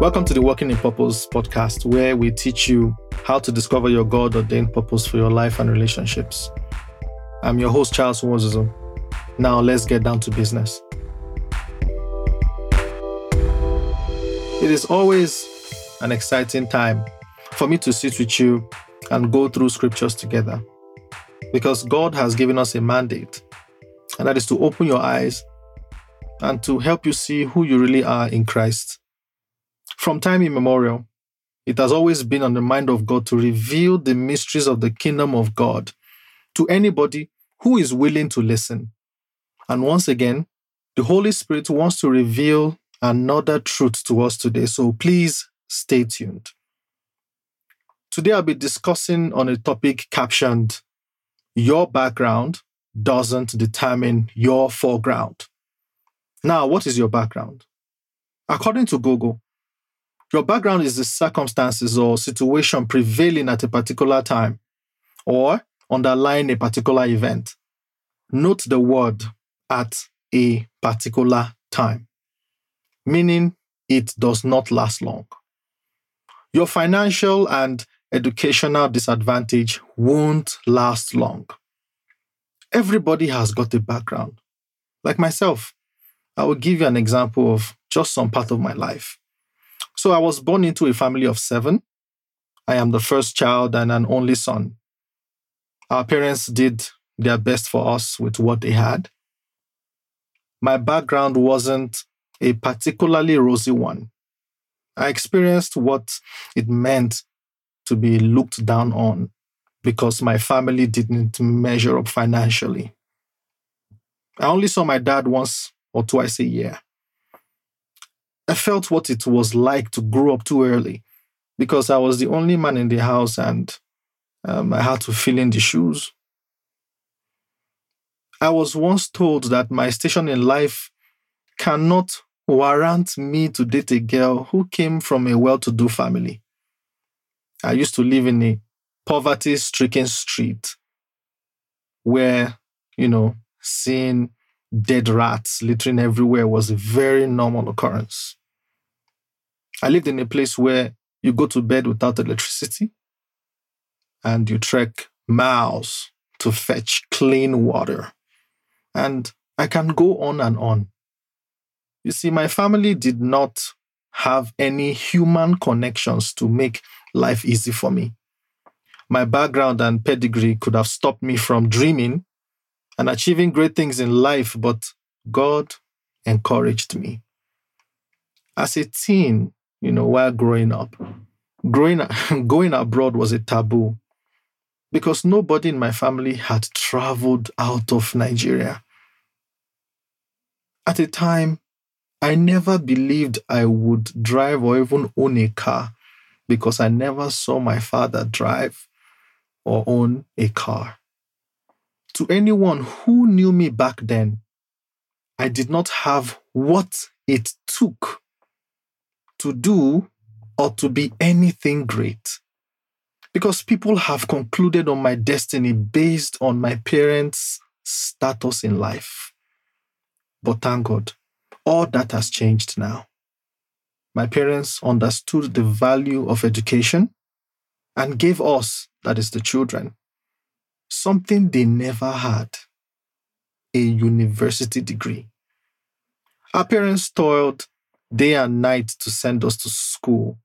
Welcome to the Walking in Purpose podcast, where we teach you how to discover your God ordained purpose for your life and relationships. I'm your host, Charles Wozozo. Now, let's get down to business. It is always an exciting time for me to sit with you and go through scriptures together because God has given us a mandate, and that is to open your eyes and to help you see who you really are in Christ. From time immemorial, it has always been on the mind of God to reveal the mysteries of the kingdom of God to anybody who is willing to listen. And once again, the Holy Spirit wants to reveal another truth to us today. So please stay tuned. Today, I'll be discussing on a topic captioned Your background doesn't determine your foreground. Now, what is your background? According to Google, your background is the circumstances or situation prevailing at a particular time or underlying a particular event. Note the word at a particular time, meaning it does not last long. Your financial and educational disadvantage won't last long. Everybody has got a background. Like myself, I will give you an example of just some part of my life. So I was born into a family of seven. I am the first child and an only son. Our parents did their best for us with what they had. My background wasn't a particularly rosy one. I experienced what it meant to be looked down on because my family didn't measure up financially. I only saw my dad once or twice a year. I felt what it was like to grow up too early because I was the only man in the house and um, I had to fill in the shoes. I was once told that my station in life cannot warrant me to date a girl who came from a well to do family. I used to live in a poverty stricken street where, you know, seeing dead rats littering everywhere was a very normal occurrence. I lived in a place where you go to bed without electricity and you trek miles to fetch clean water. And I can go on and on. You see, my family did not have any human connections to make life easy for me. My background and pedigree could have stopped me from dreaming and achieving great things in life, but God encouraged me. As a teen, you know, while growing up. Growing, going abroad was a taboo because nobody in my family had traveled out of Nigeria. At a time, I never believed I would drive or even own a car because I never saw my father drive or own a car. To anyone who knew me back then, I did not have what it took to do or to be anything great. Because people have concluded on my destiny based on my parents' status in life. But thank God, all that has changed now. My parents understood the value of education and gave us, that is the children, something they never had a university degree. Our parents toiled day and night to send us to school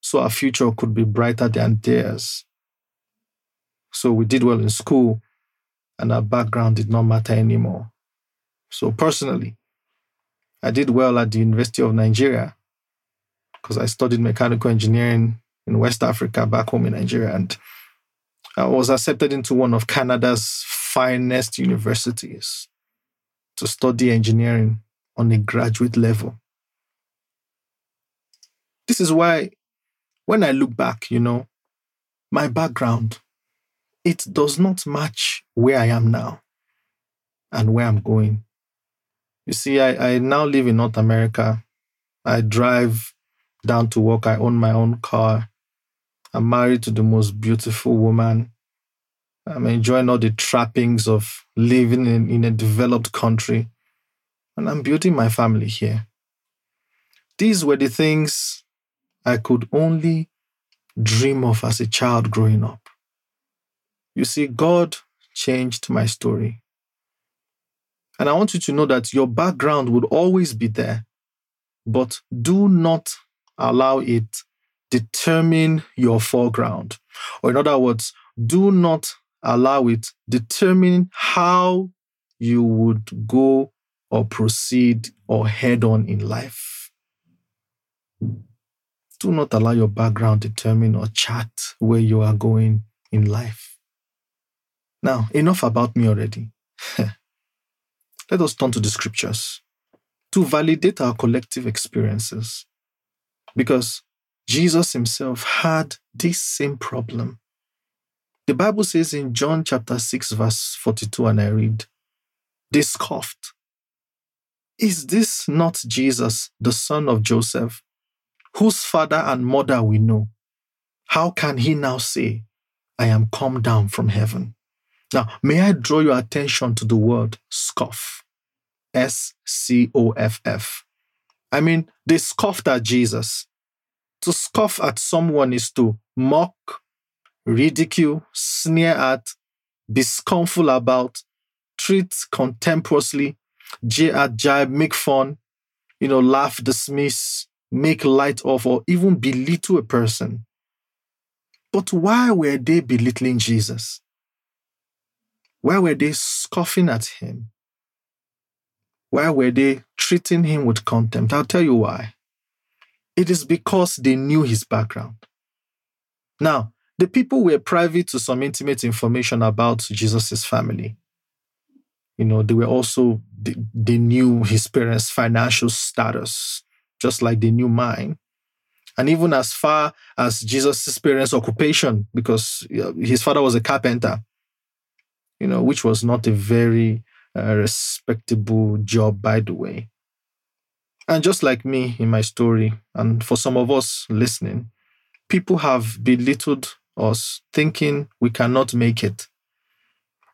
so our future could be brighter than theirs. So we did well in school and our background did not matter anymore. So personally, I did well at the University of Nigeria because I studied mechanical engineering in West Africa back home in Nigeria and I was accepted into one of Canada's finest universities to study engineering on a graduate level. This is why when I look back, you know, my background, it does not match where I am now and where I'm going. You see, I, I now live in North America. I drive down to work. I own my own car. I'm married to the most beautiful woman. I'm enjoying all the trappings of living in, in a developed country. And I'm building my family here. These were the things I could only dream of as a child growing up. You see, God changed my story. And I want you to know that your background would always be there, but do not allow it determine your foreground. Or in other words, do not allow it determine how you would go or proceed or head on in life. Do not allow your background determine or chart where you are going in life. Now, enough about me already. Let us turn to the scriptures to validate our collective experiences. Because Jesus himself had this same problem. The Bible says in John chapter 6, verse 42, and I read, They scoffed. Is this not Jesus, the son of Joseph, whose father and mother we know? How can he now say, I am come down from heaven? Now, may I draw your attention to the word scoff? S C O F F. I mean, they scoffed at Jesus. To scoff at someone is to mock, ridicule, sneer at, be scornful about, treat contemptuously, jeer at, jibe, make fun, you know, laugh, dismiss, make light of, or even belittle a person. But why were they belittling Jesus? Why were they scoffing at him? Why were they treating him with contempt? I'll tell you why. It is because they knew his background. Now, the people were privy to some intimate information about Jesus' family. You know, they were also, they, they knew his parents' financial status, just like they knew mine. And even as far as Jesus' parents' occupation, because his father was a carpenter, you know, which was not a very uh, respectable job, by the way. And just like me in my story, and for some of us listening, people have belittled us, thinking we cannot make it,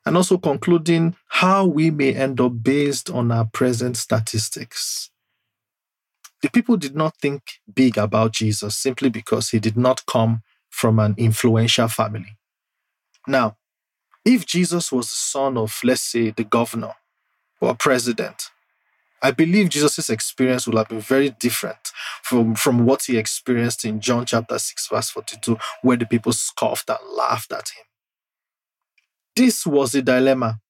and also concluding how we may end up based on our present statistics. The people did not think big about Jesus simply because he did not come from an influential family. Now, if Jesus was the son of, let's say, the governor or president, I believe Jesus' experience would have been very different from, from what he experienced in John chapter 6, verse 42, where the people scoffed and laughed at him. This was the dilemma.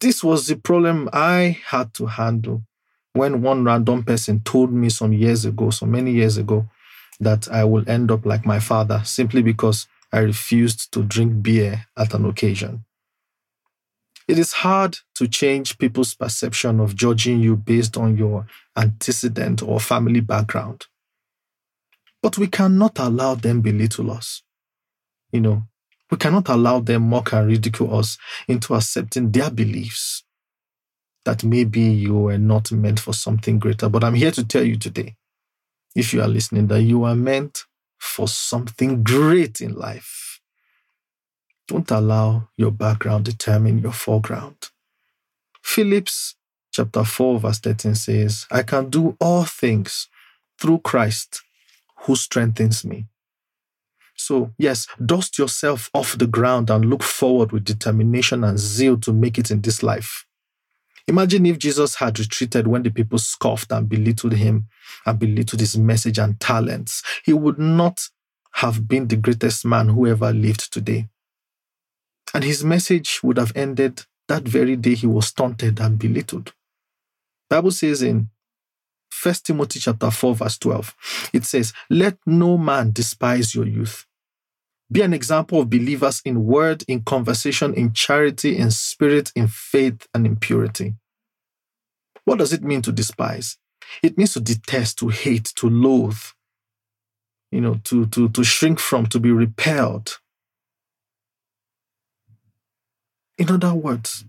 This was the problem I had to handle when one random person told me some years ago, so many years ago, that I will end up like my father simply because I refused to drink beer at an occasion. It is hard to change people's perception of judging you based on your antecedent or family background. But we cannot allow them belittle us. You know, we cannot allow them mock and ridicule us into accepting their beliefs that maybe you were not meant for something greater. But I'm here to tell you today, if you are listening, that you are meant for something great in life. Don't allow your background determine your foreground. Philippians chapter 4, verse 13 says, I can do all things through Christ who strengthens me. So, yes, dust yourself off the ground and look forward with determination and zeal to make it in this life. Imagine if Jesus had retreated when the people scoffed and belittled him and belittled his message and talents. He would not have been the greatest man who ever lived today. And his message would have ended that very day he was taunted and belittled. Bible says in 1 Timothy chapter 4 verse 12, it says, "Let no man despise your youth, be an example of believers in word, in conversation, in charity, in spirit, in faith, and in purity. What does it mean to despise? It means to detest, to hate, to loathe, you know, to, to, to shrink from, to be repelled. In other words,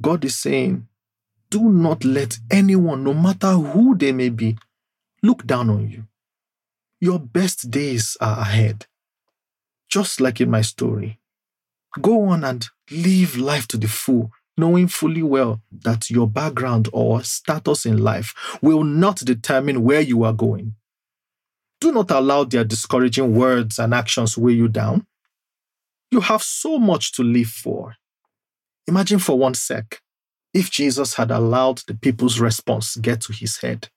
God is saying, do not let anyone, no matter who they may be, look down on you. Your best days are ahead just like in my story. Go on and live life to the full, knowing fully well that your background or status in life will not determine where you are going. Do not allow their discouraging words and actions weigh you down. You have so much to live for. Imagine for one sec if Jesus had allowed the people's response get to his head.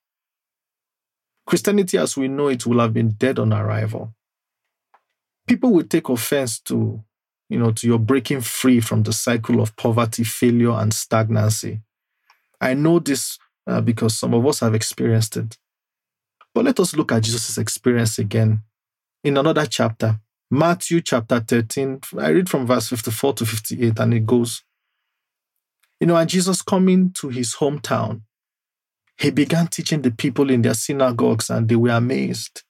Christianity as we know it will have been dead on arrival. People will take offense to, you know, to your breaking free from the cycle of poverty, failure, and stagnancy. I know this uh, because some of us have experienced it. But let us look at Jesus' experience again in another chapter, Matthew chapter 13. I read from verse 54 to 58, and it goes, You know, and Jesus coming to his hometown, he began teaching the people in their synagogues, and they were amazed.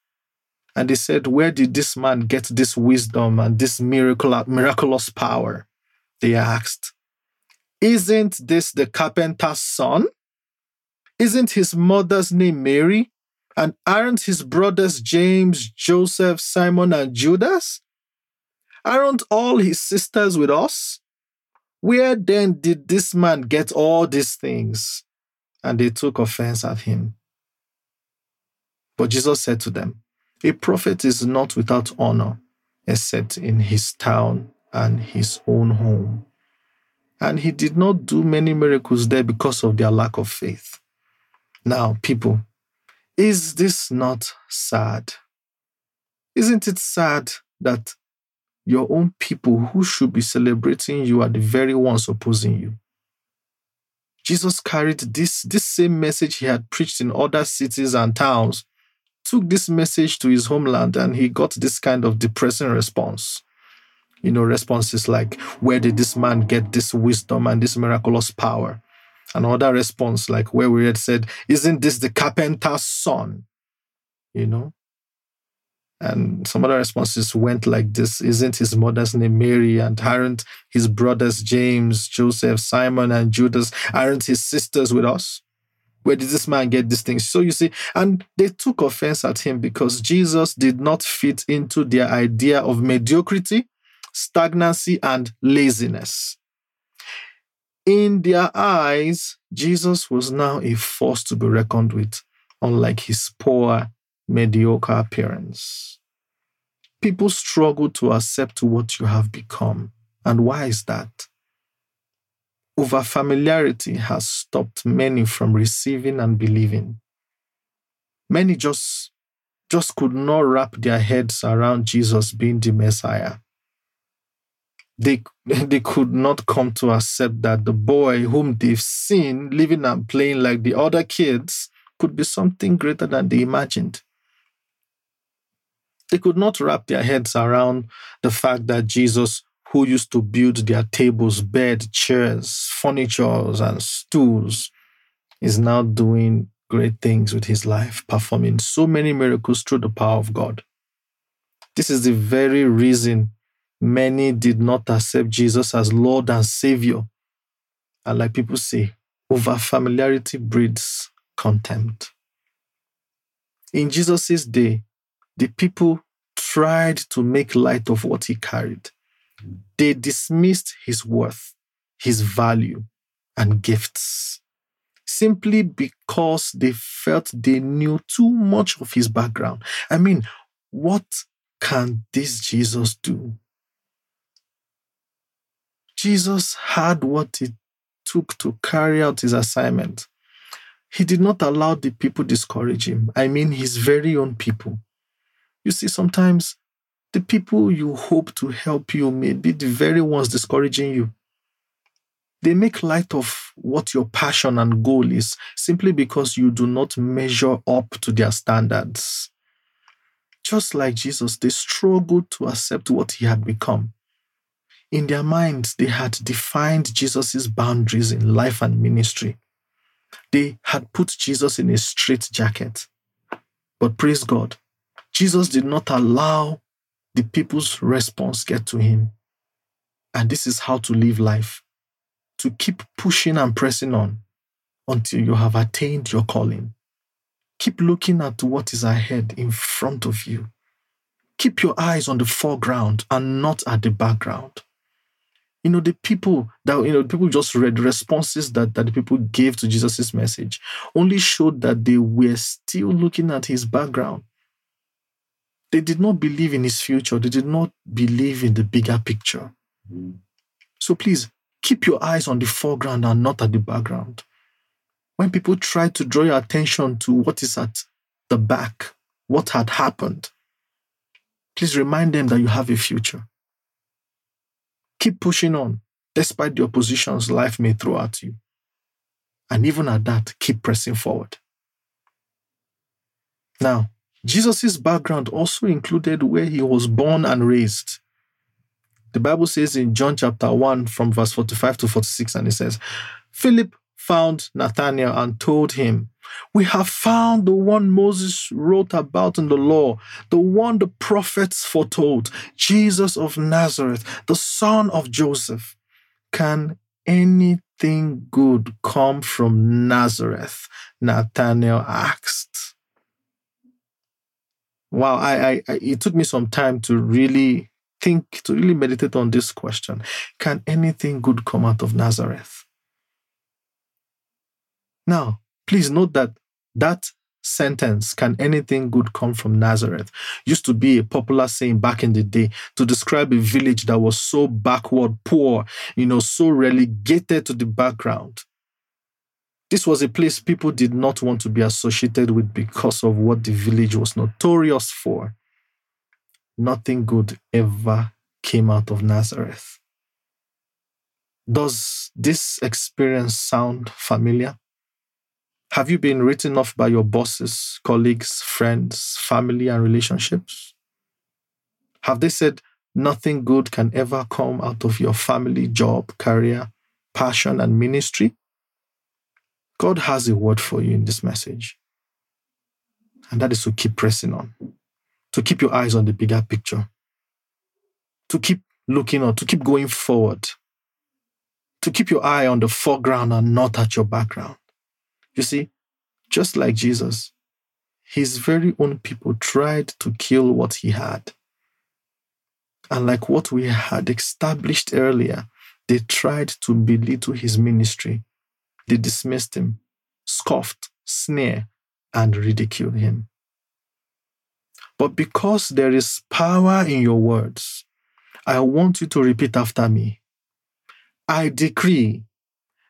And they said, Where did this man get this wisdom and this miracle, miraculous power? They asked. Isn't this the carpenter's son? Isn't his mother's name Mary? And aren't his brothers James, Joseph, Simon, and Judas? Aren't all his sisters with us? Where then did this man get all these things? And they took offense at him. But Jesus said to them, A prophet is not without honor except in his town and his own home. And he did not do many miracles there because of their lack of faith. Now, people, is this not sad? Isn't it sad that your own people who should be celebrating you are the very ones opposing you? Jesus carried this, this same message he had preached in other cities and towns, took this message to his homeland, and he got this kind of depressing response. You know, responses like, Where did this man get this wisdom and this miraculous power? Another response, like where we had said, Isn't this the carpenter's son? You know? And some other responses went like this Isn't his mother's name Mary? And aren't his brothers James, Joseph, Simon, and Judas? Aren't his sisters with us? Where did this man get these things? So you see, and they took offense at him because Jesus did not fit into their idea of mediocrity, stagnancy, and laziness. In their eyes, Jesus was now a force to be reckoned with, unlike his poor, mediocre appearance. People struggle to accept what you have become. And why is that? Over familiarity has stopped many from receiving and believing. Many just, just could not wrap their heads around Jesus being the Messiah they they could not come to accept that the boy whom they've seen living and playing like the other kids could be something greater than they imagined. They could not wrap their heads around the fact that Jesus, who used to build their tables, bed, chairs, furnitures, and stools, is now doing great things with his life, performing so many miracles through the power of God. This is the very reason many did not accept Jesus as Lord and Savior. And like people say, over familiarity breeds contempt. In Jesus' day, the people tried to make light of what he carried. They dismissed his worth, his value, and gifts simply because they felt they knew too much of his background. I mean, what can this Jesus do? Jesus had what it took to carry out his assignment. He did not allow the people discourage him. I mean, his very own people. You see, sometimes the people you hope to help you may be the very ones discouraging you. They make light of what your passion and goal is simply because you do not measure up to their standards. Just like Jesus, they struggled to accept what he had become. In their minds, they had defined Jesus' boundaries in life and ministry. They had put Jesus in a straitjacket. But praise God, Jesus did not allow the people's response get to him. And this is how to live life to keep pushing and pressing on until you have attained your calling. Keep looking at what is ahead in front of you. Keep your eyes on the foreground and not at the background you know, the people that, you know, people just read responses that, that the people gave to Jesus' message only showed that they were still looking at his background. They did not believe in his future. They did not believe in the bigger picture. Mm. So please keep your eyes on the foreground and not at the background. When people try to draw your attention to what is at the back, what had happened, please remind them that you have a future. Keep pushing on, despite the oppositions life may throw at you. And even at that, keep pressing forward. Now, Jesus' background also included where he was born and raised. The Bible says in John chapter 1 from verse 45 to 46, and it says, Philip found Nathanael and told him, We have found the one Moses wrote about in the law, the one the prophets foretold, Jesus of Nazareth, the son of Joseph. Can anything good come from Nazareth? Nathanael asked. Wow, I, I, it took me some time to really think, to really meditate on this question. Can anything good come out of Nazareth? Now, please note that that sentence, can anything good come from Nazareth, used to be a popular saying back in the day to describe a village that was so backward, poor, you know, so relegated to the background this was a place people did not want to be associated with because of what the village was notorious for. Nothing good ever came out of Nazareth. Does this experience sound familiar? Have you been written off by your bosses, colleagues, friends, family, and relationships? Have they said nothing good can ever come out of your family, job, career, passion, and ministry? God has a word for you in this message. And that is to keep pressing on, to keep your eyes on the bigger picture, to keep looking on, to keep going forward, to keep your eye on the foreground and not at your background. You see, just like Jesus, his very own people tried to kill what he had. And like what we had established earlier, they tried to belittle his ministry they dismissed him, scoffed, sneered, and ridiculed him. But because there is power in your words, I want you to repeat after me. I decree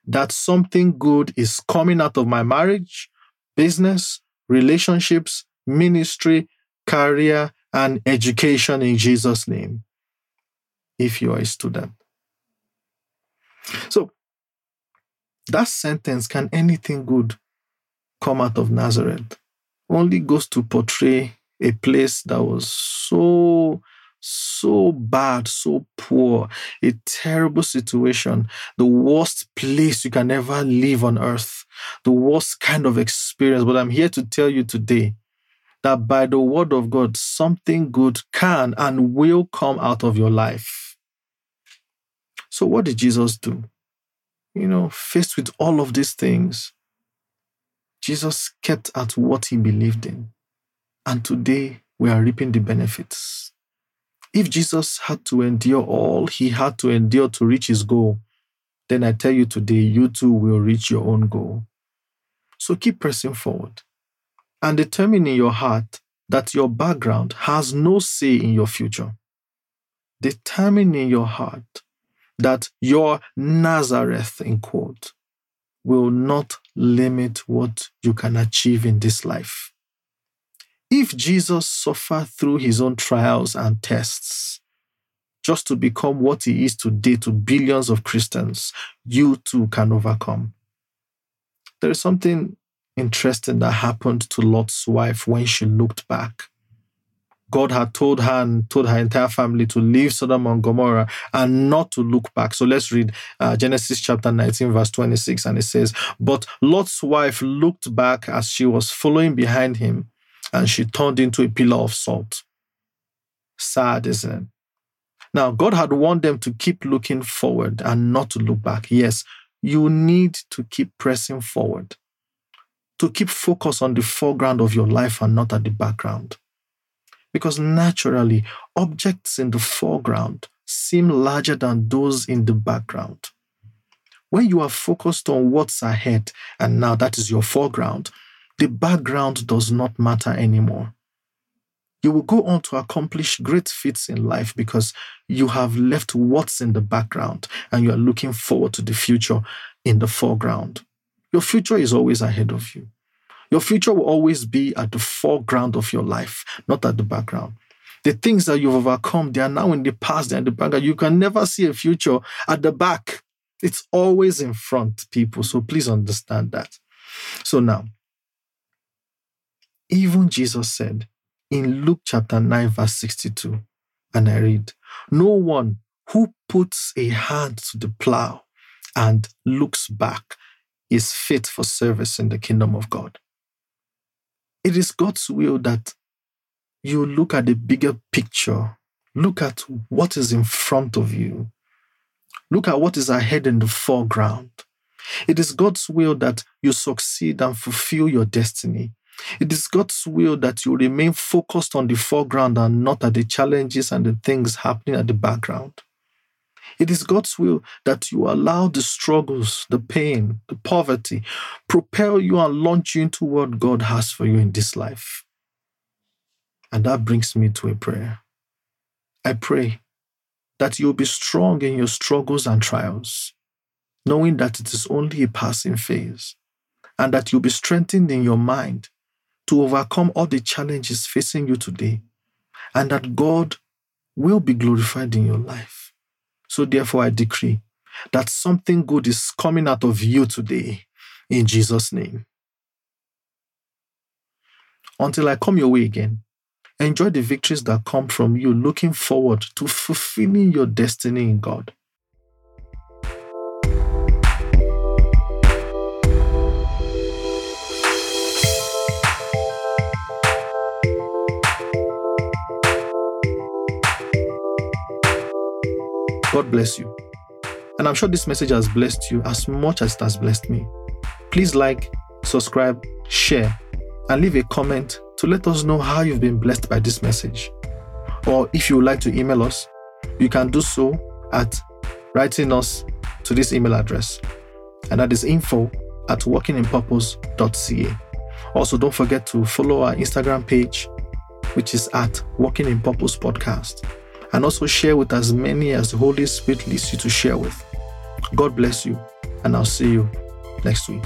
that something good is coming out of my marriage, business, relationships, ministry, career, and education in Jesus' name. If you are a student. So that sentence, can anything good come out of Nazareth, only goes to portray a place that was so, so bad, so poor, a terrible situation, the worst place you can ever live on earth, the worst kind of experience. But I'm here to tell you today that by the word of God, something good can and will come out of your life. So, what did Jesus do? You know, faced with all of these things, Jesus kept at what he believed in. And today we are reaping the benefits. If Jesus had to endure all he had to endure to reach his goal, then I tell you today, you too will reach your own goal. So keep pressing forward and determine in your heart that your background has no say in your future. Determine in your heart that your Nazareth, in quote, will not limit what you can achieve in this life. If Jesus suffered through his own trials and tests just to become what he is today to billions of Christians, you too can overcome. There is something interesting that happened to Lot's wife when she looked back. God had told her and told her entire family to leave Sodom and Gomorrah and not to look back. So let's read uh, Genesis chapter 19, verse 26. And it says, But Lot's wife looked back as she was following behind him, and she turned into a pillar of salt. Sad, isn't it? Now, God had warned them to keep looking forward and not to look back. Yes, you need to keep pressing forward, to keep focus on the foreground of your life and not at the background because naturally, objects in the foreground seem larger than those in the background. When you are focused on what's ahead, and now that is your foreground, the background does not matter anymore. You will go on to accomplish great feats in life because you have left what's in the background and you are looking forward to the future in the foreground. Your future is always ahead of you. Your future will always be at the foreground of your life, not at the background. The things that you've overcome, they are now in the past, they're in the background. You can never see a future at the back. It's always in front, people. So please understand that. So now, even Jesus said in Luke chapter 9, verse 62, and I read, No one who puts a hand to the plow and looks back is fit for service in the kingdom of God. It is God's will that you look at the bigger picture, look at what is in front of you, look at what is ahead in the foreground. It is God's will that you succeed and fulfill your destiny. It is God's will that you remain focused on the foreground and not at the challenges and the things happening at the background. It is God's will that you allow the struggles, the pain, the poverty propel you and launch you into what God has for you in this life. And that brings me to a prayer. I pray that you'll be strong in your struggles and trials, knowing that it is only a passing phase, and that you'll be strengthened in your mind to overcome all the challenges facing you today, and that God will be glorified in your life. So, therefore, I decree that something good is coming out of you today in Jesus' name. Until I come your way again, enjoy the victories that come from you looking forward to fulfilling your destiny in God. God bless you. And I'm sure this message has blessed you as much as it has blessed me. Please like, subscribe, share, and leave a comment to let us know how you've been blessed by this message. Or if you would like to email us, you can do so at writing us to this email address. And that is info at walkinginpurpose.ca. Also, don't forget to follow our Instagram page, which is at Walking in Purpose Podcast and also share with as many as the Holy Spirit leads you to share with. God bless you, and I'll see you next week.